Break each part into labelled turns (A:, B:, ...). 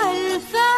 A: الفاتحة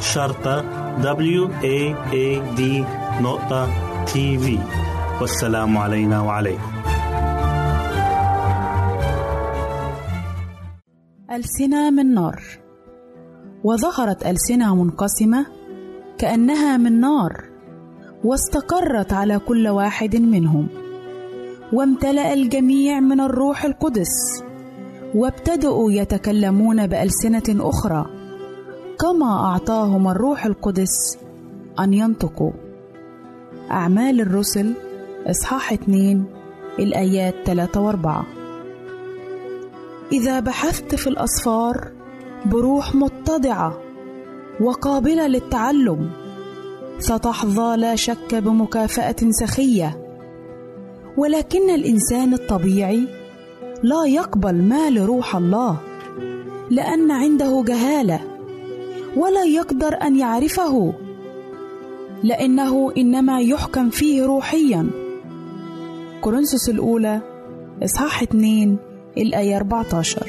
A: شرطة W A A D نقطة تي في والسلام علينا وعليكم.
B: ألسنة من نار. وظهرت ألسنة منقسمة كأنها من نار واستقرت على كل واحد منهم وامتلأ الجميع من الروح القدس وابتدأوا يتكلمون بألسنة أخرى. كما أعطاهم الروح القدس أن ينطقوا. أعمال الرسل إصحاح 2 الآيات 3 و4 إذا بحثت في الأسفار بروح متضعة وقابلة للتعلم. ستحظى لا شك بمكافأة سخية. ولكن الإنسان الطبيعي لا يقبل ما لروح الله لأن عنده جهالة. ولا يقدر أن يعرفه. لأنه إنما يحكم فيه روحيا. كورنثوس الأولى إصحاح 2 الآية 14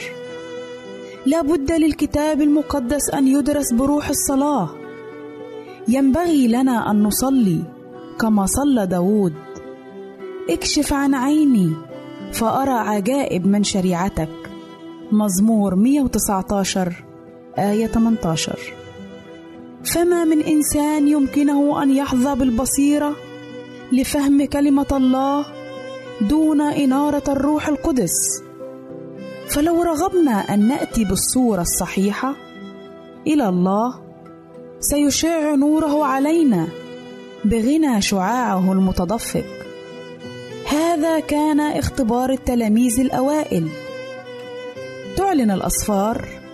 B: لا بد للكتاب المقدس أن يدرس بروح الصلاة. ينبغي لنا أن نصلي كما صلى داود. اكشف عن عيني فأرى عجائب من شريعتك. مزمور 119 آية 18 فما من إنسان يمكنه أن يحظى بالبصيرة لفهم كلمة الله دون إنارة الروح القدس. فلو رغبنا أن نأتي بالصورة الصحيحة إلى الله سيشع نوره علينا بغنى شعاعه المتدفق. هذا كان اختبار التلاميذ الأوائل. تعلن الأصفار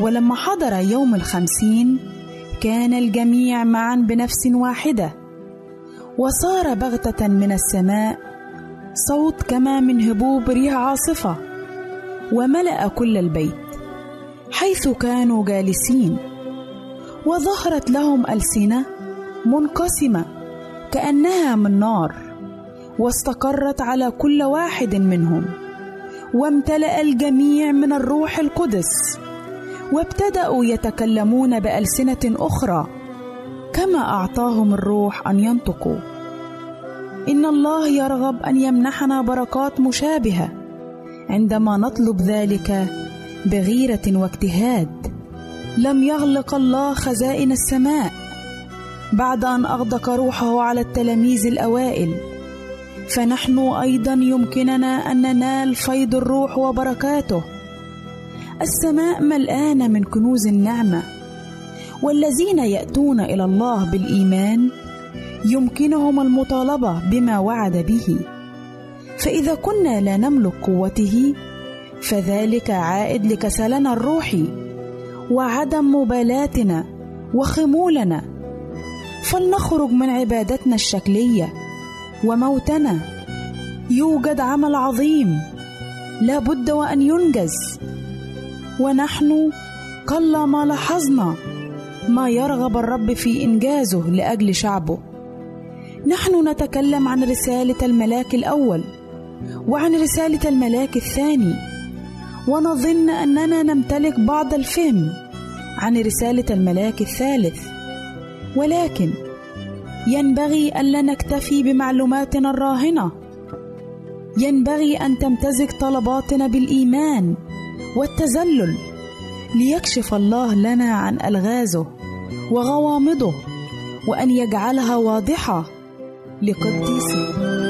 B: ولما حضر يوم الخمسين كان الجميع معا بنفس واحدة وصار بغتة من السماء صوت كما من هبوب ريح عاصفة وملأ كل البيت حيث كانوا جالسين وظهرت لهم ألسنة منقسمة كأنها من نار واستقرت على كل واحد منهم وامتلأ الجميع من الروح القدس. وابتدأوا يتكلمون بألسنة أخرى كما أعطاهم الروح أن ينطقوا. إن الله يرغب أن يمنحنا بركات مشابهة عندما نطلب ذلك بغيرة واجتهاد. لم يغلق الله خزائن السماء بعد أن أغدق روحه على التلاميذ الأوائل. فنحن أيضا يمكننا أن ننال فيض الروح وبركاته. السماء ملآنة من كنوز النعمة. والذين يأتون إلى الله بالإيمان يمكنهم المطالبة بما وعد به. فإذا كنا لا نملك قوته فذلك عائد لكسلنا الروحي وعدم مبالاتنا وخمولنا. فلنخرج من عبادتنا الشكلية وموتنا. يوجد عمل عظيم لا بد وأن ينجز. ونحن قلما لاحظنا ما يرغب الرب في إنجازه لأجل شعبه. نحن نتكلم عن رسالة الملاك الأول وعن رسالة الملاك الثاني ونظن أننا نمتلك بعض الفهم عن رسالة الملاك الثالث. ولكن ينبغي الا نكتفي بمعلوماتنا الراهنة. ينبغي أن تمتزج طلباتنا بالإيمان والتذلل ليكشف الله لنا عن ألغازه وغوامضه وأن يجعلها واضحة لقديسه.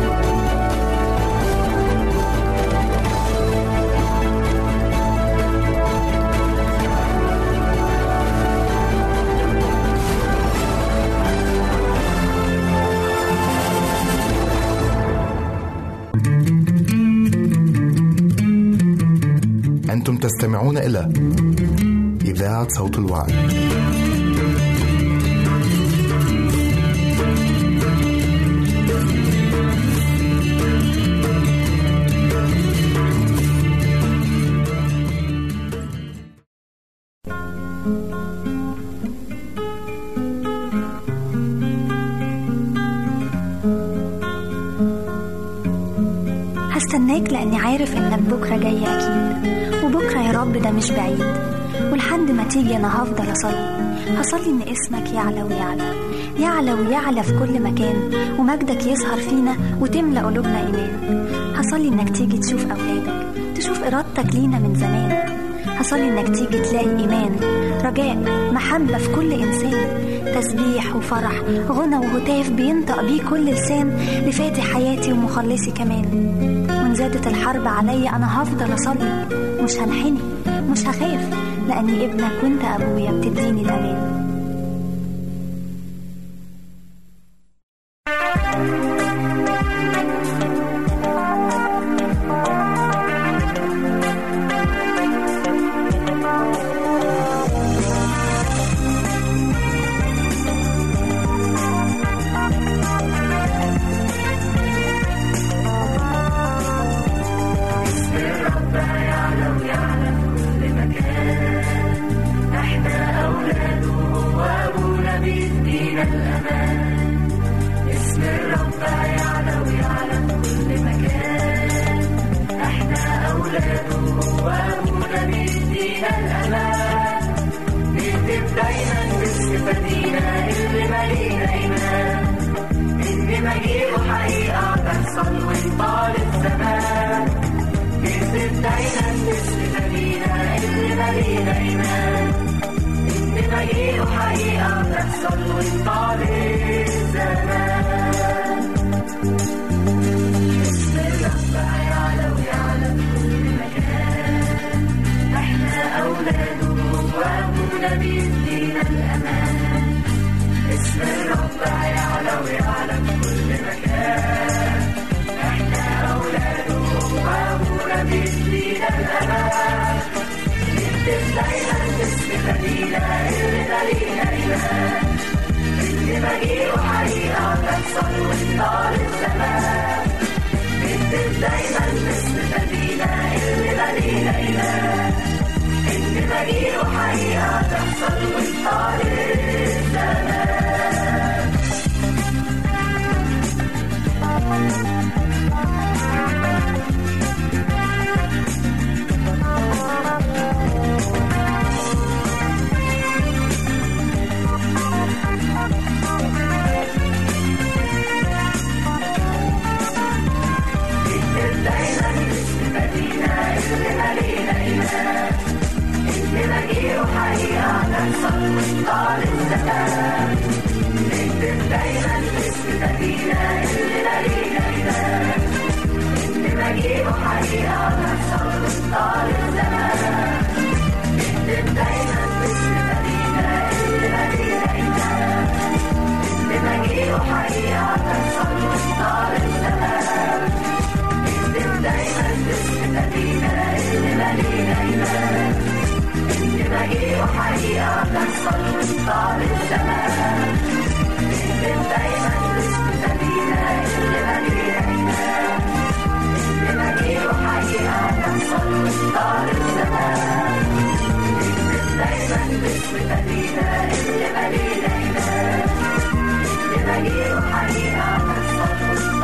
C: تستمعون إلى إذاعة صوت الوعي.
D: هستناك لأني عارف إنك بكرة جاي أكيد مش بعيد. ولحد ما تيجي أنا هفضل أصلي. هصلي إن اسمك يعلى ويعلى. يعلى ويعلى في كل مكان. ومجدك يظهر فينا وتملى قلوبنا إيمان. هصلي إنك تيجي تشوف أولادك. تشوف إرادتك لينا من زمان. هصلي إنك تيجي تلاقي إيمان. رجاء محبة في كل إنسان. تسبيح وفرح غنى وهتاف بينطق بيه كل لسان. لفاتح حياتي ومخلصي كمان. وإن زادت الحرب عليا أنا هفضل أصلي. مش هنحني. مش هخاف لأني ابنك وأنت أبويا بتديني الأمان
E: حقيقة الإيمان الكذبة
D: دي وحقيقة هتحصل مش طالب زكاة نكتب دايما اسم مدينة اللي مالينا إيمان الكذبة دي وحقيقة هتحصل مش طالب زمان نكتب دايما اسم مدينة اللي مالينا إيمان الكذبة دي وحقيقة هتحصل مش طالب زمان دايما لسه فينا اللي بلينا ايمان اللي باقي وحقيقه بتحصل وسط
E: الزمان اللي دايما
D: لسه فينا اللي بلينا ايمان اللي باقي وحقيقه بتحصل وسط الزمان دايما
E: باسم مدينة اللي ملينا إيمان اللي باقي وحقيقة بتحصل وسط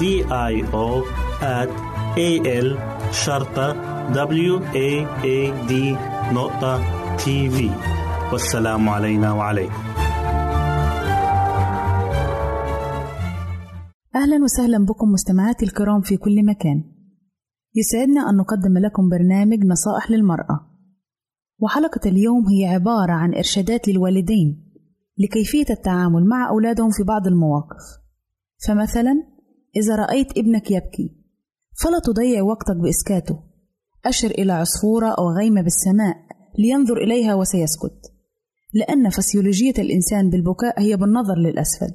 A: O at A L شرطة W A A D نقطة تي في والسلام علينا وعليكم.
B: أهلا وسهلا بكم مستمعاتي الكرام في كل مكان. يسعدنا أن نقدم لكم برنامج نصائح للمرأة. وحلقة اليوم هي عبارة عن إرشادات للوالدين لكيفية التعامل مع أولادهم في بعض المواقف. فمثلا إذا رأيت ابنك يبكي فلا تضيع وقتك بإسكاته. أشر إلى عصفورة أو غيمة بالسماء لينظر إليها وسيسكت. لأن فسيولوجية الإنسان بالبكاء هي بالنظر للأسفل.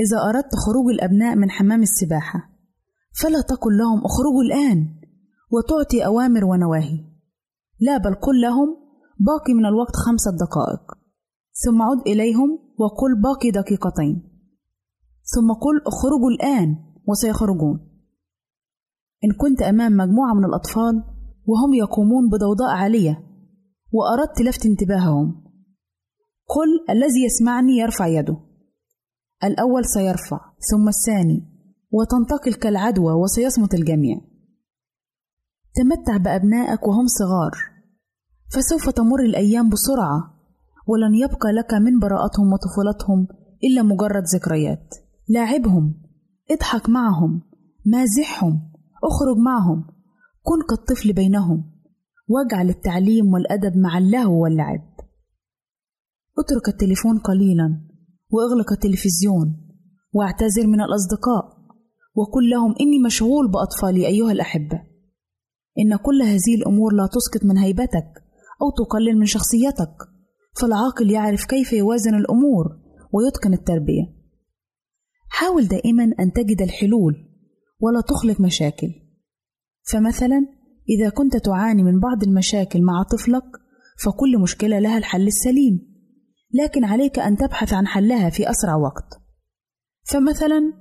B: إذا أردت خروج الأبناء من حمام السباحة فلا تقل لهم اخرجوا الآن وتعطي أوامر ونواهي. لا بل قل لهم باقي من الوقت خمسة دقائق. ثم عد إليهم وقل باقي دقيقتين. ثم قل اخرجوا الآن وسيخرجون. إن كنت أمام مجموعة من الأطفال وهم يقومون بضوضاء عالية وأردت لفت انتباههم. قل الذي يسمعني يرفع يده. الأول سيرفع ثم الثاني وتنتقل كالعدوى وسيصمت الجميع. تمتع بأبنائك وهم صغار. فسوف تمر الأيام بسرعة ولن يبقى لك من براءتهم وطفولتهم إلا مجرد ذكريات. لاعبهم اضحك معهم مازحهم اخرج معهم. كن كالطفل بينهم. واجعل التعليم والأدب مع اللهو واللعب. اترك التليفون قليلا واغلق التلفزيون واعتذر من الأصدقاء وقل لهم إني مشغول بأطفالي أيها الأحبة. إن كل هذه الأمور لا تسقط من هيبتك أو تقلل من شخصيتك فالعاقل يعرف كيف يوازن الأمور ويتقن التربية. حاول دائما أن تجد الحلول ولا تخلق مشاكل. فمثلا إذا كنت تعاني من بعض المشاكل مع طفلك فكل مشكلة لها الحل السليم لكن عليك أن تبحث عن حلها في أسرع وقت. فمثلا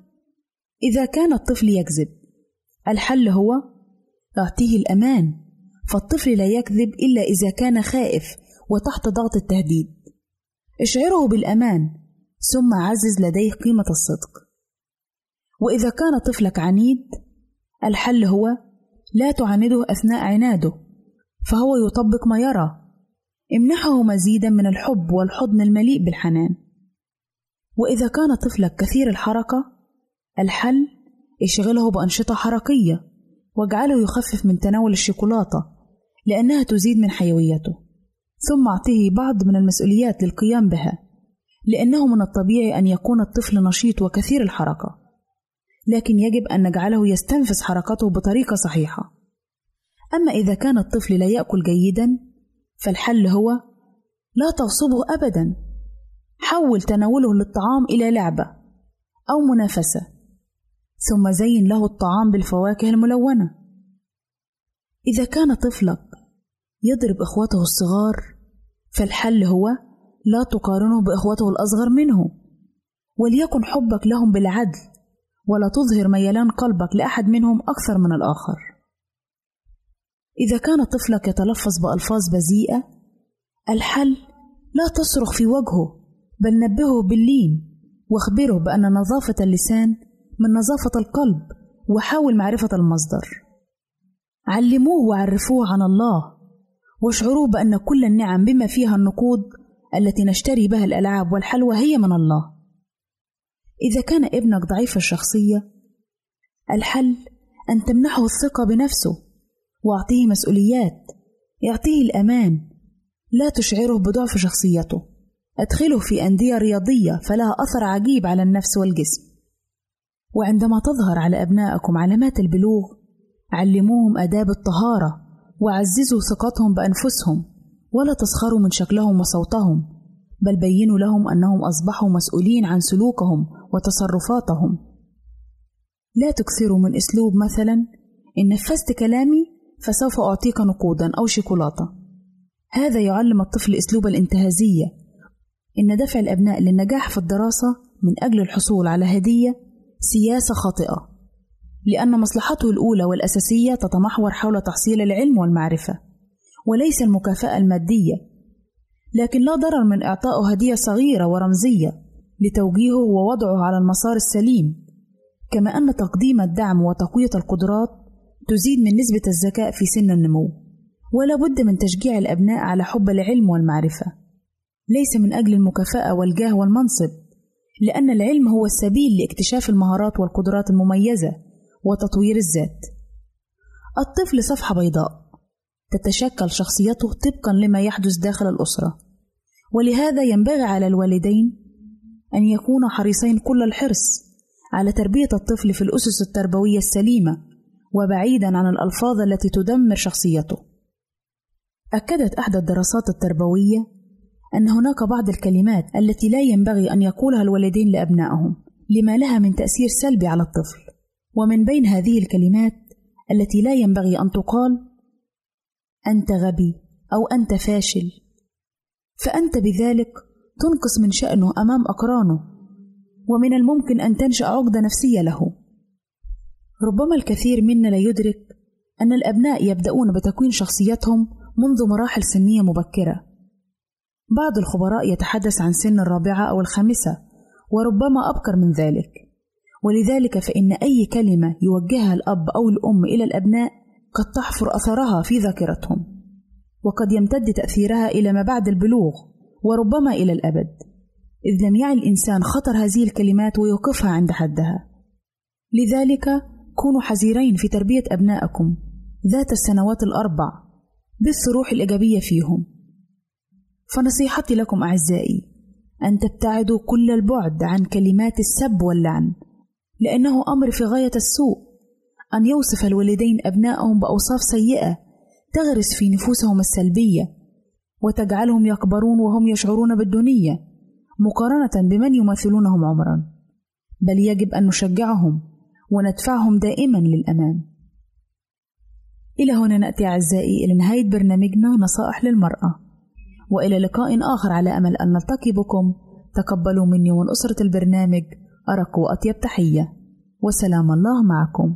B: إذا كان الطفل يكذب الحل هو أعطيه الأمان فالطفل لا يكذب إلا إذا كان خائف وتحت ضغط التهديد. اشعره بالأمان ثم عزز لديه قيمة الصدق. وإذا كان طفلك عنيد الحل هو لا تعانده أثناء عناده فهو يطبق ما يرى. امنحه مزيدا من الحب والحضن المليء بالحنان. وإذا كان طفلك كثير الحركة الحل اشغله بأنشطة حركية واجعله يخفف من تناول الشوكولاتة لأنها تزيد من حيويته. ثم أعطيه بعض من المسؤوليات للقيام بها. لأنه من الطبيعي أن يكون الطفل نشيط وكثير الحركة. لكن يجب أن نجعله يستنفذ حركته بطريقة صحيحة. أما إذا كان الطفل لا يأكل جيدا فالحل هو لا تغصبه أبدا. حول تناوله للطعام إلى لعبة أو منافسة ثم زين له الطعام بالفواكه الملونة. إذا كان طفلك يضرب إخوته الصغار فالحل هو لا تقارنه بإخوته الأصغر منه. وليكن حبك لهم بالعدل ولا تظهر ميلان قلبك لأحد منهم أكثر من الآخر. إذا كان طفلك يتلفظ بألفاظ بذيئة الحل لا تصرخ في وجهه بل نبهه باللين واخبره بأن نظافة اللسان من نظافة القلب وحاول معرفة المصدر. علموه وعرفوه عن الله واشعروه بأن كل النعم بما فيها النقود التي نشتري بها الألعاب والحلوى هي من الله. إذا كان ابنك ضعيف الشخصية الحل أن تمنحه الثقة بنفسه وأعطيه مسؤوليات اعطيه الأمان لا تشعره بضعف شخصيته. أدخله في أندية رياضية فلها أثر عجيب على النفس والجسم. وعندما تظهر على أبنائكم علامات البلوغ علموهم آداب الطهارة وعززوا ثقتهم بأنفسهم. ولا تسخروا من شكلهم وصوتهم بل بينوا لهم أنهم أصبحوا مسؤولين عن سلوكهم وتصرفاتهم. لا تكثروا من أسلوب مثلا إن نفذت كلامي فسوف أعطيك نقودا أو شوكولاتة. هذا يعلم الطفل أسلوب الانتهازية. إن دفع الأبناء للنجاح في الدراسة من أجل الحصول على هدية سياسة خاطئة لأن مصلحته الأولى والأساسية تتمحور حول تحصيل العلم والمعرفة. وليس المكافأة المادية لكن لا ضرر من إعطائه هدية صغيرة ورمزية لتوجيهه ووضعه على المسار السليم كما أن تقديم الدعم وتقوية القدرات تزيد من نسبة الذكاء في سن النمو ولا بد من تشجيع الأبناء على حب العلم والمعرفة. ليس من أجل المكافأة والجاه والمنصب لأن العلم هو السبيل لاكتشاف المهارات والقدرات المميزة وتطوير الذات. الطفل صفحة بيضاء. تتشكل شخصيته طبقا لما يحدث داخل الأسرة. ولهذا ينبغي على الوالدين أن يكونوا حريصين كل الحرص على تربية الطفل في الأسس التربوية السليمة وبعيدا عن الألفاظ التي تدمر شخصيته. أكدت إحدى الدراسات التربوية أن هناك بعض الكلمات التي لا ينبغي أن يقولها الوالدين لأبنائهم لما لها من تأثير سلبي على الطفل. ومن بين هذه الكلمات التي لا ينبغي أن تقال أنت غبي أو أنت فاشل. فأنت بذلك تنقص من شأنه أمام أقرانه ومن الممكن أن تنشأ عقدة نفسية له. ربما الكثير منا لا يدرك أن الأبناء يبدأون بتكوين شخصيتهم منذ مراحل سنية مبكرة. بعض الخبراء يتحدث عن سن الرابعة أو الخامسة وربما أبكر من ذلك. ولذلك فإن أي كلمة يوجهها الأب أو الأم إلى الأبناء قد تحفر أثرها في ذاكرتهم وقد يمتد تأثيرها إلى ما بعد البلوغ وربما إلى الأبد إذ لم يعي الإنسان خطر هذه الكلمات ويوقفها عند حدها. لذلك كونوا حذرين في تربية أبنائكم ذات السنوات الأربع بالصروح الإيجابية فيهم. فنصيحتي لكم أعزائي أن تبتعدوا كل البعد عن كلمات السب واللعن لأنه أمر في غاية السوء. أن يوصف الوالدين أبنائهم بأوصاف سيئة تغرس في نفوسهم السلبية وتجعلهم يكبرون وهم يشعرون بالدنية مقارنة بمن يمثلونهم عمرا. بل يجب أن نشجعهم وندفعهم دائما للأمام إلى هنا نأتي أعزائي إلى نهاية برنامجنا نصائح للمرأة. وإلى لقاء آخر على أمل أن نلتقي بكم. تقبلوا مني ومن أسرة البرنامج أرق وأطيب تحية. وسلام الله معكم.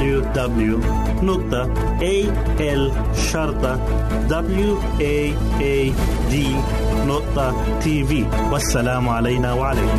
A: www.al-waad.tv والسلام علينا وعليكم.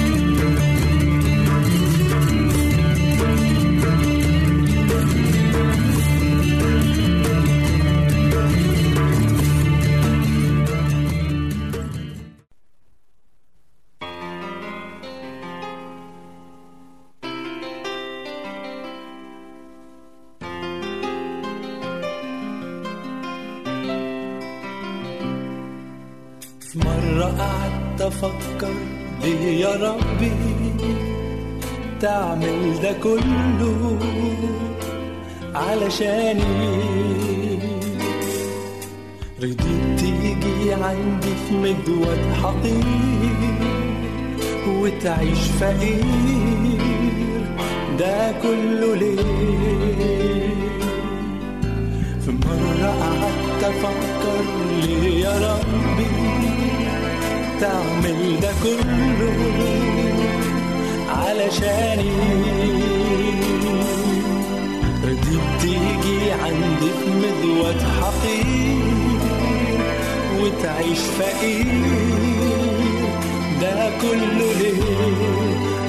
F: علشاني رضيت تيجي عندي في مجود حقير وتعيش فقير. ده كله ليه؟ في مرة قعدت أفكر ليه يا ربي تعمل ده كله علشاني. حقير وتعيش فقير. ده كله ليه؟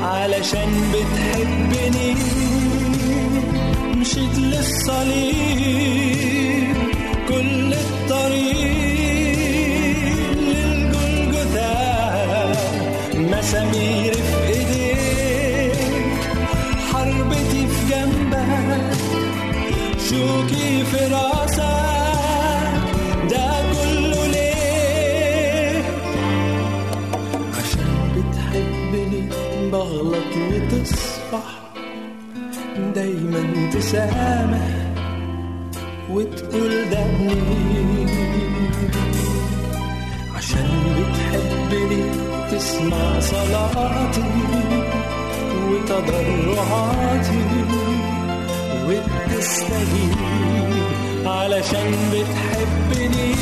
F: علشان بتحبني. مشيت للصليب. بغلط وتصفح دايما تسامح وتقول دمي عشان بتحبني تسمع صلاتي وتضرعاتي وتستجيب علشان بتحبني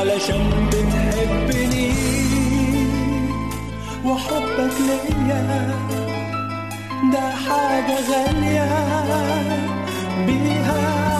F: علشان بتحبني وحبك ليا. ده حاجة غالية بيها.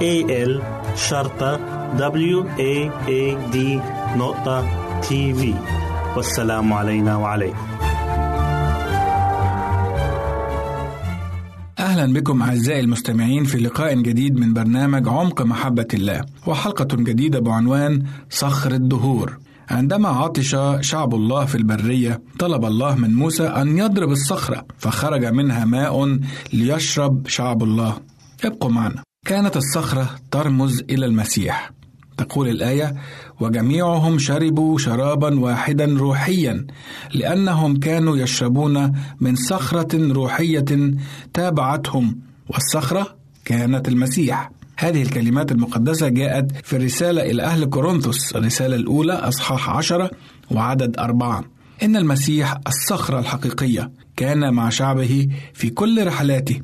A: A L شرطة W A A D نقطة تي في والسلام علينا وعليكم.
G: أهلا بكم أعزائي المستمعين في لقاء جديد من برنامج عمق محبة الله وحلقة جديدة بعنوان صخر الدهور. عندما عطش شعب الله في البرية طلب الله من موسى أن يضرب الصخرة فخرج منها ماء ليشرب شعب الله. ابقوا معنا. كانت الصخرة ترمز إلى المسيح. تقول الآية: وجميعهم شربوا شرابا واحدا روحيا لأنهم كانوا يشربون من صخرة روحية تابعتهم والصخرة كانت المسيح. هذه الكلمات المقدسة جاءت في الرسالة إلى أهل كورنثوس. الرسالة الأولى أصحاح عشرة وعدد أربعة. إن المسيح الصخرة الحقيقية كان مع شعبه في كل رحلاته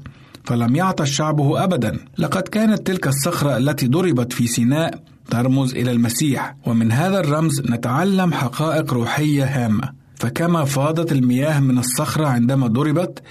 G: فلم يعطش شعبه أبدا. لقد كانت تلك الصخرة التي ضربت في سيناء ترمز إلى المسيح. ومن هذا الرمز نتعلم حقائق روحية هامة. فكما فاضت المياه من الصخرة عندما ضربت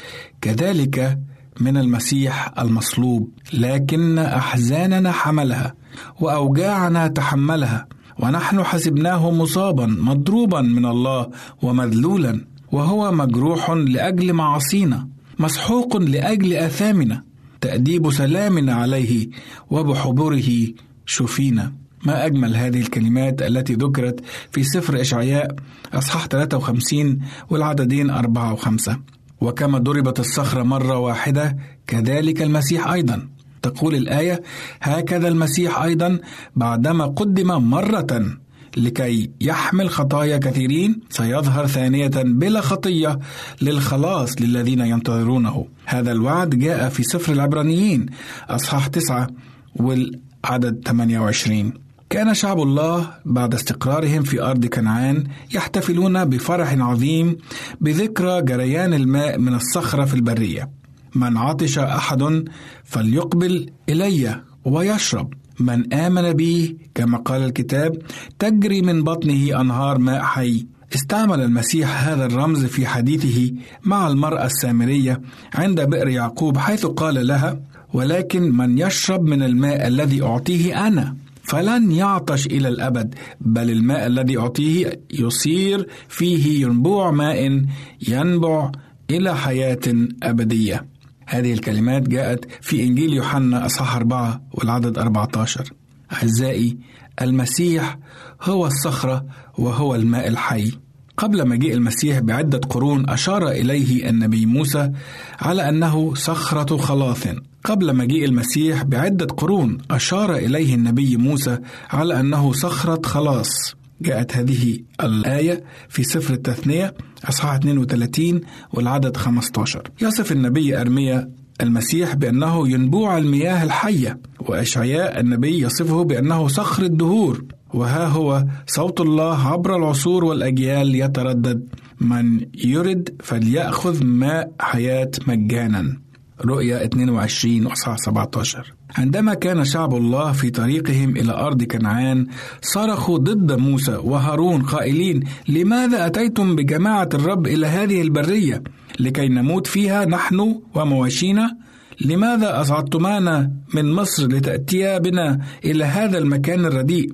G: كذلك من المسيح المصلوب. لكن أحزاننا حملها وأوجاعنا تحملها ونحن حسبناه مصابا مضروبا من الله ومذلولا وهو مجروح لأجل معاصينا. مسحوق لأجل آثامنا تأديب سلامنا عليه وبحبره شفينا ما أجمل هذه الكلمات التي ذكرت في سفر إشعياء أصحاح 53 والعددين أربعة وخمسة. وكما ضربت الصخرة مرة واحدة كذلك المسيح أيضا. تقول الآية هكذا المسيح أيضا بعدما قدم مرة لكي يحمل خطايا كثيرين سيظهر ثانية بلا خطية للخلاص للذين ينتظرونه. هذا الوعد جاء في سفر العبرانيين أصحاح تسعة والعدد 28 كان شعب الله بعد استقرارهم في أرض كنعان يحتفلون بفرح عظيم بذكرى جريان الماء من الصخرة في البرية. من عطش أحد فليقبل إلي ويشرب. من آمن بي كما قال الكتاب تجري من بطنه أنهار ماء حي. استعمل المسيح هذا الرمز في حديثه مع المرأة السامرية عند بئر يعقوب حيث قال لها ولكن من يشرب من الماء الذي أعطيه أنا فلن يعطش إلى الأبد بل الماء الذي أعطيه يصير فيه ينبوع ماء ينبع إلى حياة أبدية. هذه الكلمات جاءت في إنجيل يوحنا أصحاح أربعة والعدد 14 أعزائي المسيح هو الصخرة وهو الماء الحي. قبل مجيء المسيح بعدة قرون أشار إليه النبي موسى على أنه صخرة خلاص. قبل مجيء المسيح بعدة قرون أشار إليه النبي موسى على أنه صخرة خلاص. جاءت هذه الآية في سفر التثنية أصحاح 32 والعدد 15 يصف النبي أرميا المسيح بأنه ينبوع المياه الحية وأشعياء النبي يصفه بأنه صخر الدهور. وها هو صوت الله عبر العصور والأجيال يتردد من يرد فليأخذ ماء حياة مجانا. رؤيا 22 وأصحاح 17 عندما كان شعب الله في طريقهم إلى أرض كنعان صرخوا ضد موسى وهارون قائلين لماذا أتيتم بجماعة الرب إلى هذه البرية؟ لكي نموت فيها نحن ومواشينا؟ لماذا أصعدتمانا من مصر لتأتيا بنا إلى هذا المكان الرديء؟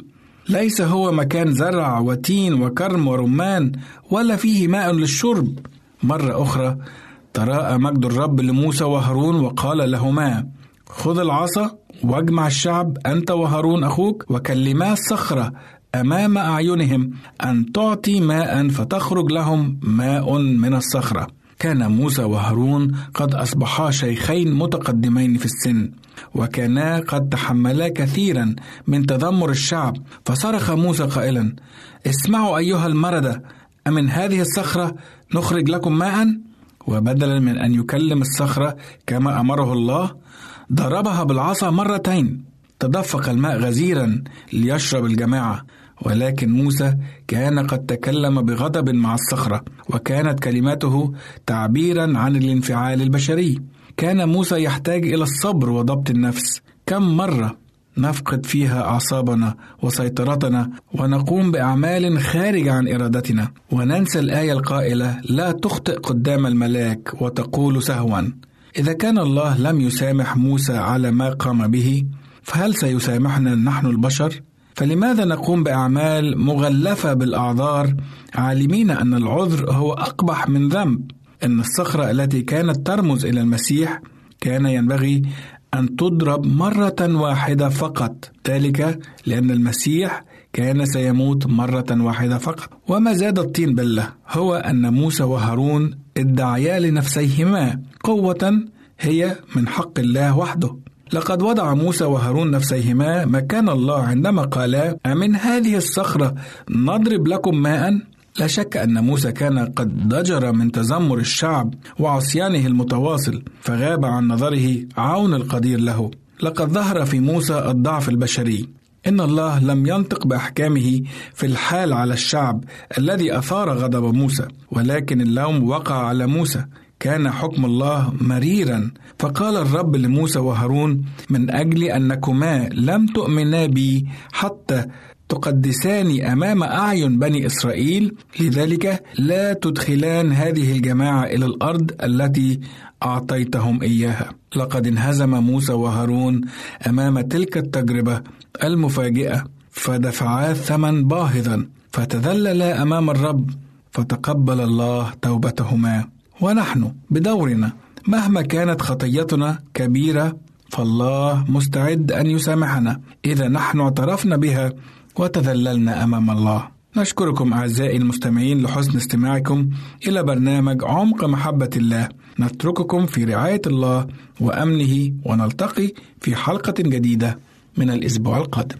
G: ليس هو مكان زرع وتين وكرم ورمان ولا فيه ماء للشرب. مرة أخرى تراءى مجد الرب لموسى وهارون وقال لهما خذ العصا واجمع الشعب أنت وهارون أخوك وكلما الصخرة أمام أعينهم أن تعطي ماء فتخرج لهم ماء من الصخرة. كان موسى وهارون قد أصبحا شيخين متقدمين في السن وكانا قد تحملا كثيرا من تذمر الشعب. فصرخ موسى قائلا اسمعوا أيها المردة أمن هذه الصخرة نخرج لكم ماء؟ وبدلا من أن يكلم الصخرة كما أمره الله ضربها بالعصا مرتين. تدفق الماء غزيرا ليشرب الجماعة. ولكن موسى كان قد تكلم بغضب مع الصخرة وكانت كلماته تعبيرا عن الانفعال البشري. كان موسى يحتاج إلى الصبر وضبط النفس. كم مرة نفقد فيها أعصابنا وسيطرتنا ونقوم بأعمال خارجة عن إرادتنا. وننسى الآية القائلة لا تخطئ قدام الملاك وتقول سهوا. إذا كان الله لم يسامح موسى على ما قام به فهل سيسامحنا نحن البشر؟ فلماذا نقوم بأعمال مغلفة بالأعذار عالمين أن العذر هو أقبح من ذنب؟ أن الصخرة التي كانت ترمز إلى المسيح كان ينبغي أن تضرب مرة واحدة فقط، ذلك لأن المسيح كان سيموت مرة واحدة فقط، وما زاد الطين بلة. هو أن موسى وهارون ادعيا لنفسيهما قوة هي من حق الله وحده، لقد وضع موسى وهارون نفسيهما مكان الله عندما قالا أمن هذه الصخرة نضرب لكم ماء. لا شك أن موسى كان قد ضجر من تذمر الشعب وعصيانه المتواصل فغاب عن نظره عون القدير له. لقد ظهر في موسى الضعف البشري. إن الله لم ينطق بأحكامه في الحال على الشعب الذي أثار غضب موسى ولكن اللوم وقع على موسى. كان حكم الله مريرا. فقال الرب لموسى وهارون من أجل أنكما لم تؤمنا بي حتى تقدساني أمام أعين بني إسرائيل لذلك لا تدخلان هذه الجماعة إلى الأرض التي أعطيتهم إياها. لقد انهزم موسى وهارون أمام تلك التجربة. المفاجئة فدفعا ثمن باهظا فتذللا أمام الرب فتقبل الله توبتهما ونحن بدورنا مهما كانت خطيتنا كبيرة فالله مستعد أن يسامحنا إذا نحن اعترفنا بها وتذللنا أمام الله. نشكركم أعزائي المستمعين لحسن استماعكم إلى برنامج عمق محبة الله. نترككم في رعاية الله وأمنه ونلتقي في حلقة جديدة من الأسبوع القادم.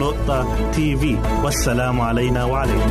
A: www.al-waad.tv والسلام علينا وعليكم.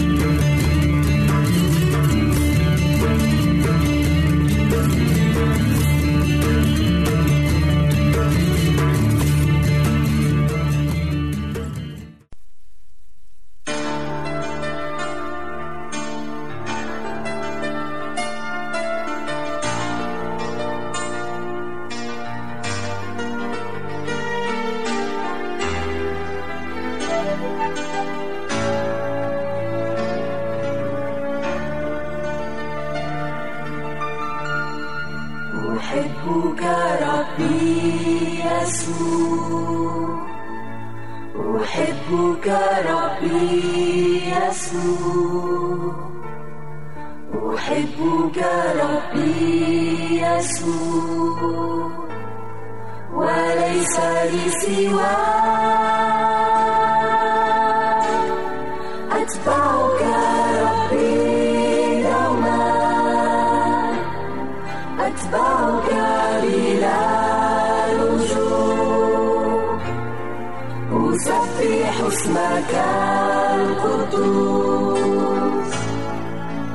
D: القدوس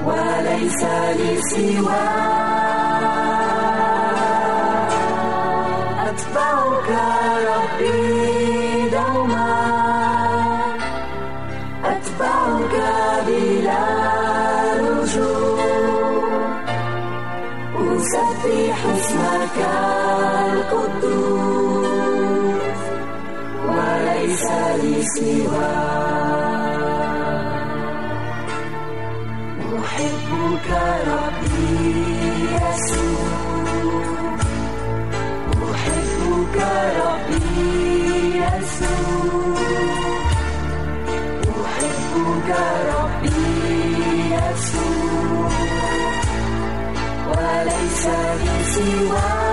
D: وليس لي سواك أتبعك ربي دوما. أتبعك بلا رجوع. يسبح اسمك القدوس وليس لي سواك وليس لي سواك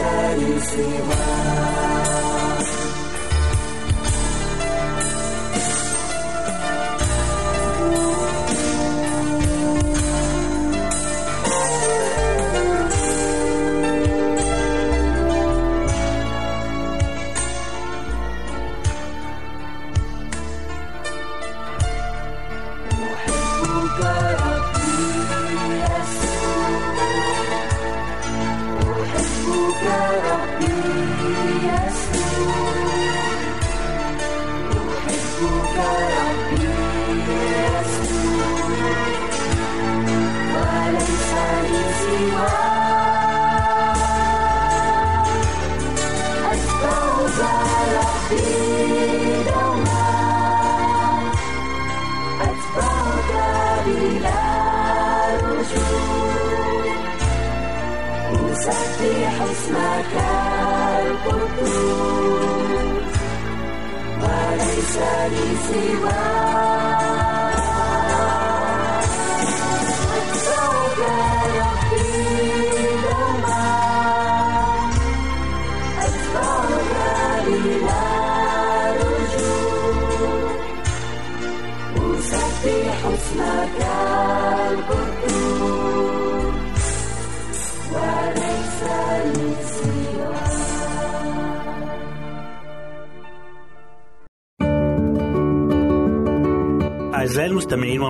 D: وليس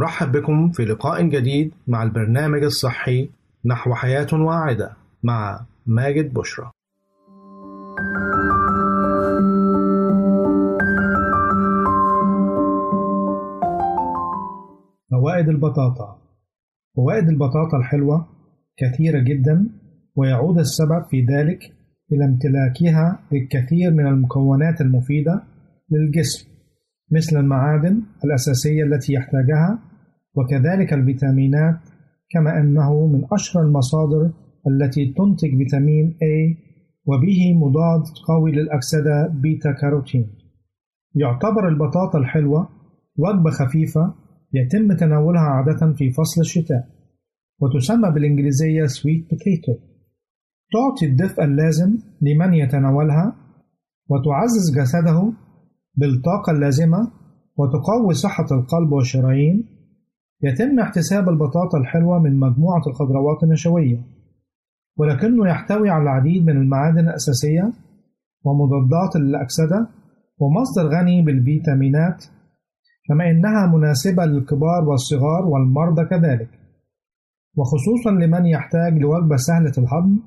H: نرحب بكم في لقاء جديد مع البرنامج الصحي نحو حياة واعدة مع ماجد بشرى. فوائد البطاطا. فوائد البطاطا الحلوة كثيرة جدا ويعود السبب في ذلك إلى امتلاكها للكثير من المكونات المفيدة للجسم. مثل المعادن الأساسية التي يحتاجها وكذلك الفيتامينات كما أنه من أشهر المصادر التي تنتج فيتامين A وبه مضاد قوي للأكسدة بيتا كاروتين يعتبر البطاطا الحلوة وجبة خفيفة يتم تناولها عادة في فصل الشتاء وتسمى بالإنجليزية sweet potato. تعطي الدفء اللازم لمن يتناولها وتعزز جسده بالطاقة اللازمة وتقوي صحة القلب والشرايين يتم احتساب البطاطا الحلوة من مجموعة الخضروات النشوية ولكنه يحتوي على العديد من المعادن الأساسية ومضادات الأكسدة ومصدر غني بالفيتامينات كما إنها مناسبة للكبار والصغار والمرضى كذلك. وخصوصا لمن يحتاج لوجبة سهلة الهضم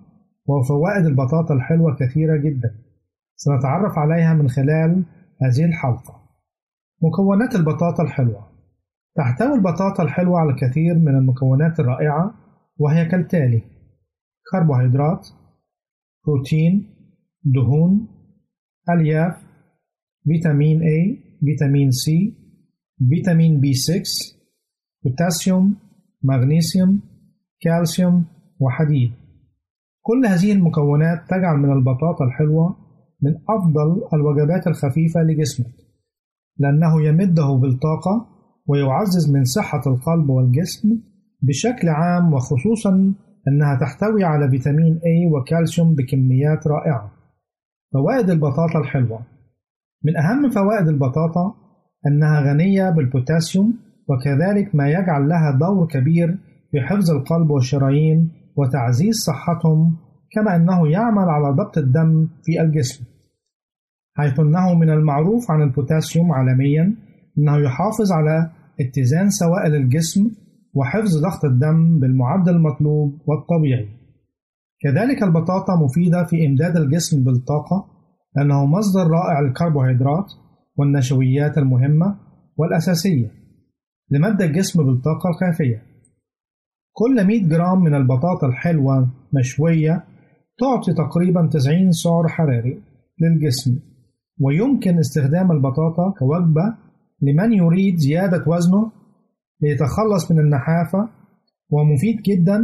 H: وفوائد البطاطا الحلوة كثيرة جدا. سنتعرف عليها من خلال هذه الحلقة. مكونات البطاطا الحلوة. تحتوي البطاطا الحلوة على الكثير من المكونات الرائعة وهي كالتالي كربوهيدرات بروتين دهون ألياف فيتامين A فيتامين C فيتامين B6 بوتاسيوم مغنيسيوم كالسيوم وحديد. كل هذه المكونات تجعل من البطاطا الحلوة من أفضل الوجبات الخفيفة لجسمك لأنه يمده بالطاقة ويعزز من صحة القلب والجسم بشكل عام وخصوصا أنها تحتوي على فيتامين A وكالسيوم بكميات رائعة. فوائد البطاطا الحلوة. من أهم فوائد البطاطا أنها غنية بالبوتاسيوم وكذلك ما يجعل لها دور كبير في حفظ القلب والشرايين وتعزيز صحتهم كما أنه يعمل على ضبط الدم في الجسم حيث أنه من المعروف عن البوتاسيوم عالميا أنه يحافظ على اتزان سوائل الجسم وحفظ ضغط الدم بالمعدل المطلوب والطبيعي. كذلك البطاطا مفيدة في إمداد الجسم بالطاقة لأنه مصدر رائع للكربوهيدرات والنشويات المهمة والأساسية لمد الجسم بالطاقة الكافية. كل 100 جرام من البطاطا الحلوة مشوية تعطي تقريبا 90 سعر حراري للجسم ويمكن استخدام البطاطا كوجبة لمن يريد زيادة وزنه ليتخلص من النحافة ومفيد جدا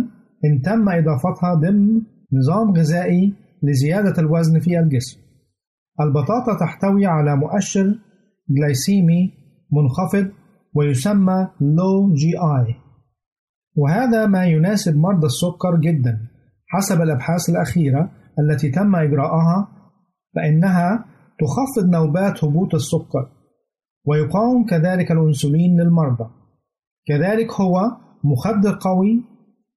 H: إن تم إضافتها ضمن نظام غذائي لزيادة الوزن في الجسم. البطاطا تحتوي على مؤشر جلايسيمي منخفض ويسمى low GI وهذا ما يناسب مرضى السكر جدا. حسب الأبحاث الأخيرة التي تم إجراءها فإنها تخفض نوبات هبوط السكر ويقاوم كذلك الأنسولين للمرضى. كذلك هو مخدر قوي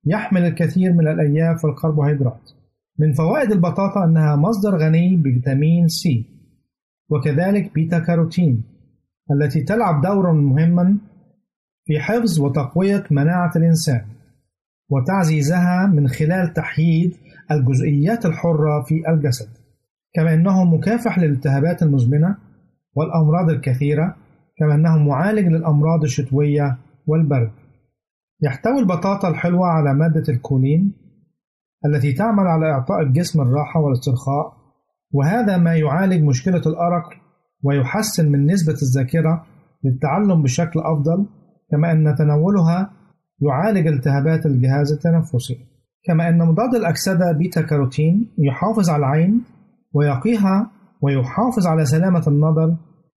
H: يحمل الكثير من الألياف والكربوهيدرات من فوائد البطاطا أنها مصدر غني بفيتامين C وكذلك بيتا كاروتين التي تلعب دورا مهما في حفظ وتقوية مناعة الإنسان. وتعزيزها من خلال تحييد الجزئيات الحرة في الجسد كما أنه مكافح للالتهابات المزمنة والأمراض الكثيرة كما أنه معالج للأمراض الشتوية والبرد. يحتوي البطاطا الحلوة على مادة الكولين التي تعمل على إعطاء الجسم الراحة والاسترخاء وهذا ما يعالج مشكلة الأرق ويحسن من نسبة الذاكرة للتعلم بشكل أفضل كما أن تناولها يعالج التهابات الجهاز التنفسي. كما أن مضاد الأكسدة بيتا كاروتين يحافظ على العين ويقيها ويحافظ على سلامة النظر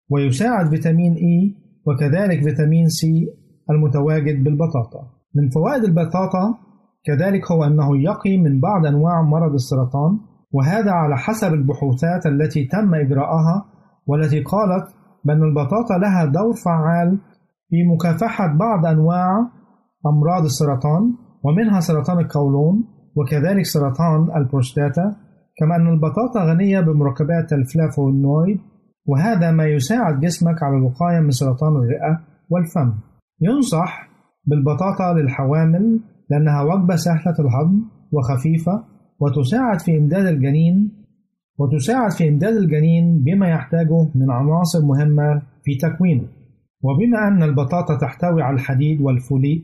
H: ويساعد فيتامين إي وكذلك فيتامين سي المتواجد بالبطاطا. من فوائد البطاطا كذلك هو أنه يقي من بعض أنواع مرض السرطان وهذا على حسب البحوثات التي تم إجراءها والتي قالت بأن البطاطا لها دور فعال في مكافحة بعض أنواع أمراض السرطان ومنها سرطان القولون وكذلك سرطان البروستاتا كما أن البطاطا غنية بمركبات الفلافونويد وهذا ما يساعد جسمك على الوقاية من سرطان الرئة والفم. ينصح بالبطاطا للحوامل لأنها وجبة سهلة الهضم وخفيفة وتساعد في إمداد الجنين وتساعد في إمداد الجنين بما يحتاجه من عناصر مهمة في تكوينه. وبما أن البطاطا تحتوي على الحديد والفوليت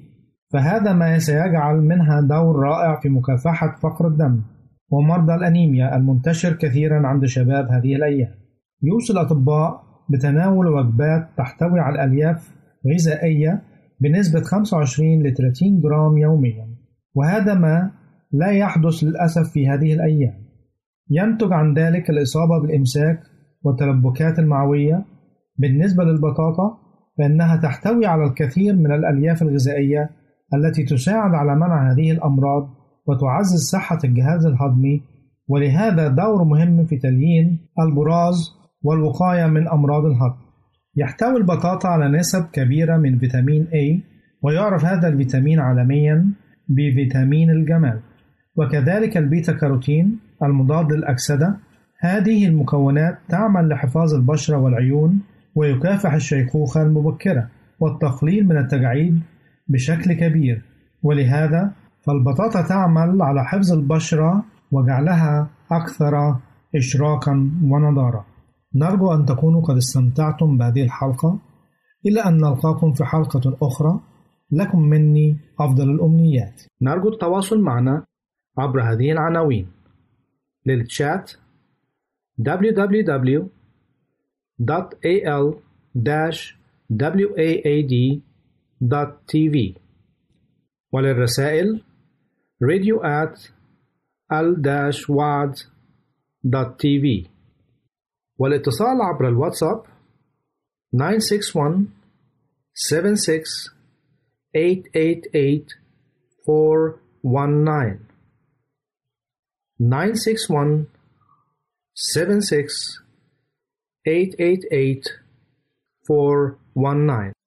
H: فهذا ما سيجعل منها دور رائع في مكافحة فقر الدم ومرضى الأنيميا المنتشر كثيرا عند شباب هذه الأيام. يوصي الأطباء بتناول وجبات تحتوي على ألياف غذائية بنسبة 25 ل 30 جرام يوميا وهذا ما لا يحدث للأسف في هذه الأيام. ينتج عن ذلك الإصابة بالإمساك والتلبكات المعوية. بالنسبة للبطاطا فإنها تحتوي على الكثير من الألياف الغذائية التي تساعد على منع هذه الأمراض وتعزز صحة الجهاز الهضمي ولهذا دور مهم في تليين البراز والوقاية من أمراض الهضم. يحتوي البطاطا على نسب كبيرة من فيتامين A ويعرف هذا الفيتامين عالميا بفيتامين الجمال. وكذلك البيتا كاروتين المضاد للأكسدة. هذه المكونات تعمل لحفاظ البشرة والعيون ويكافح الشيخوخة المبكرة والتقليل من التجاعيد بشكل كبير. ولهذا فالبطاطا تعمل على حفظ البشرة وجعلها أكثر إشراقا ونضارة نرجو أن تكونوا قد استمتعتم بهذه الحلقة. إلى أن نلقاكم في حلقة أخرى. لكم مني أفضل الأمنيات. نرجو التواصل معنا عبر هذه العناوين. للتشات www.al-waad.tv وللرسائل radio at al-waad.tv والاتصال عبر الواتساب 961 76 888 419 961 76 888 419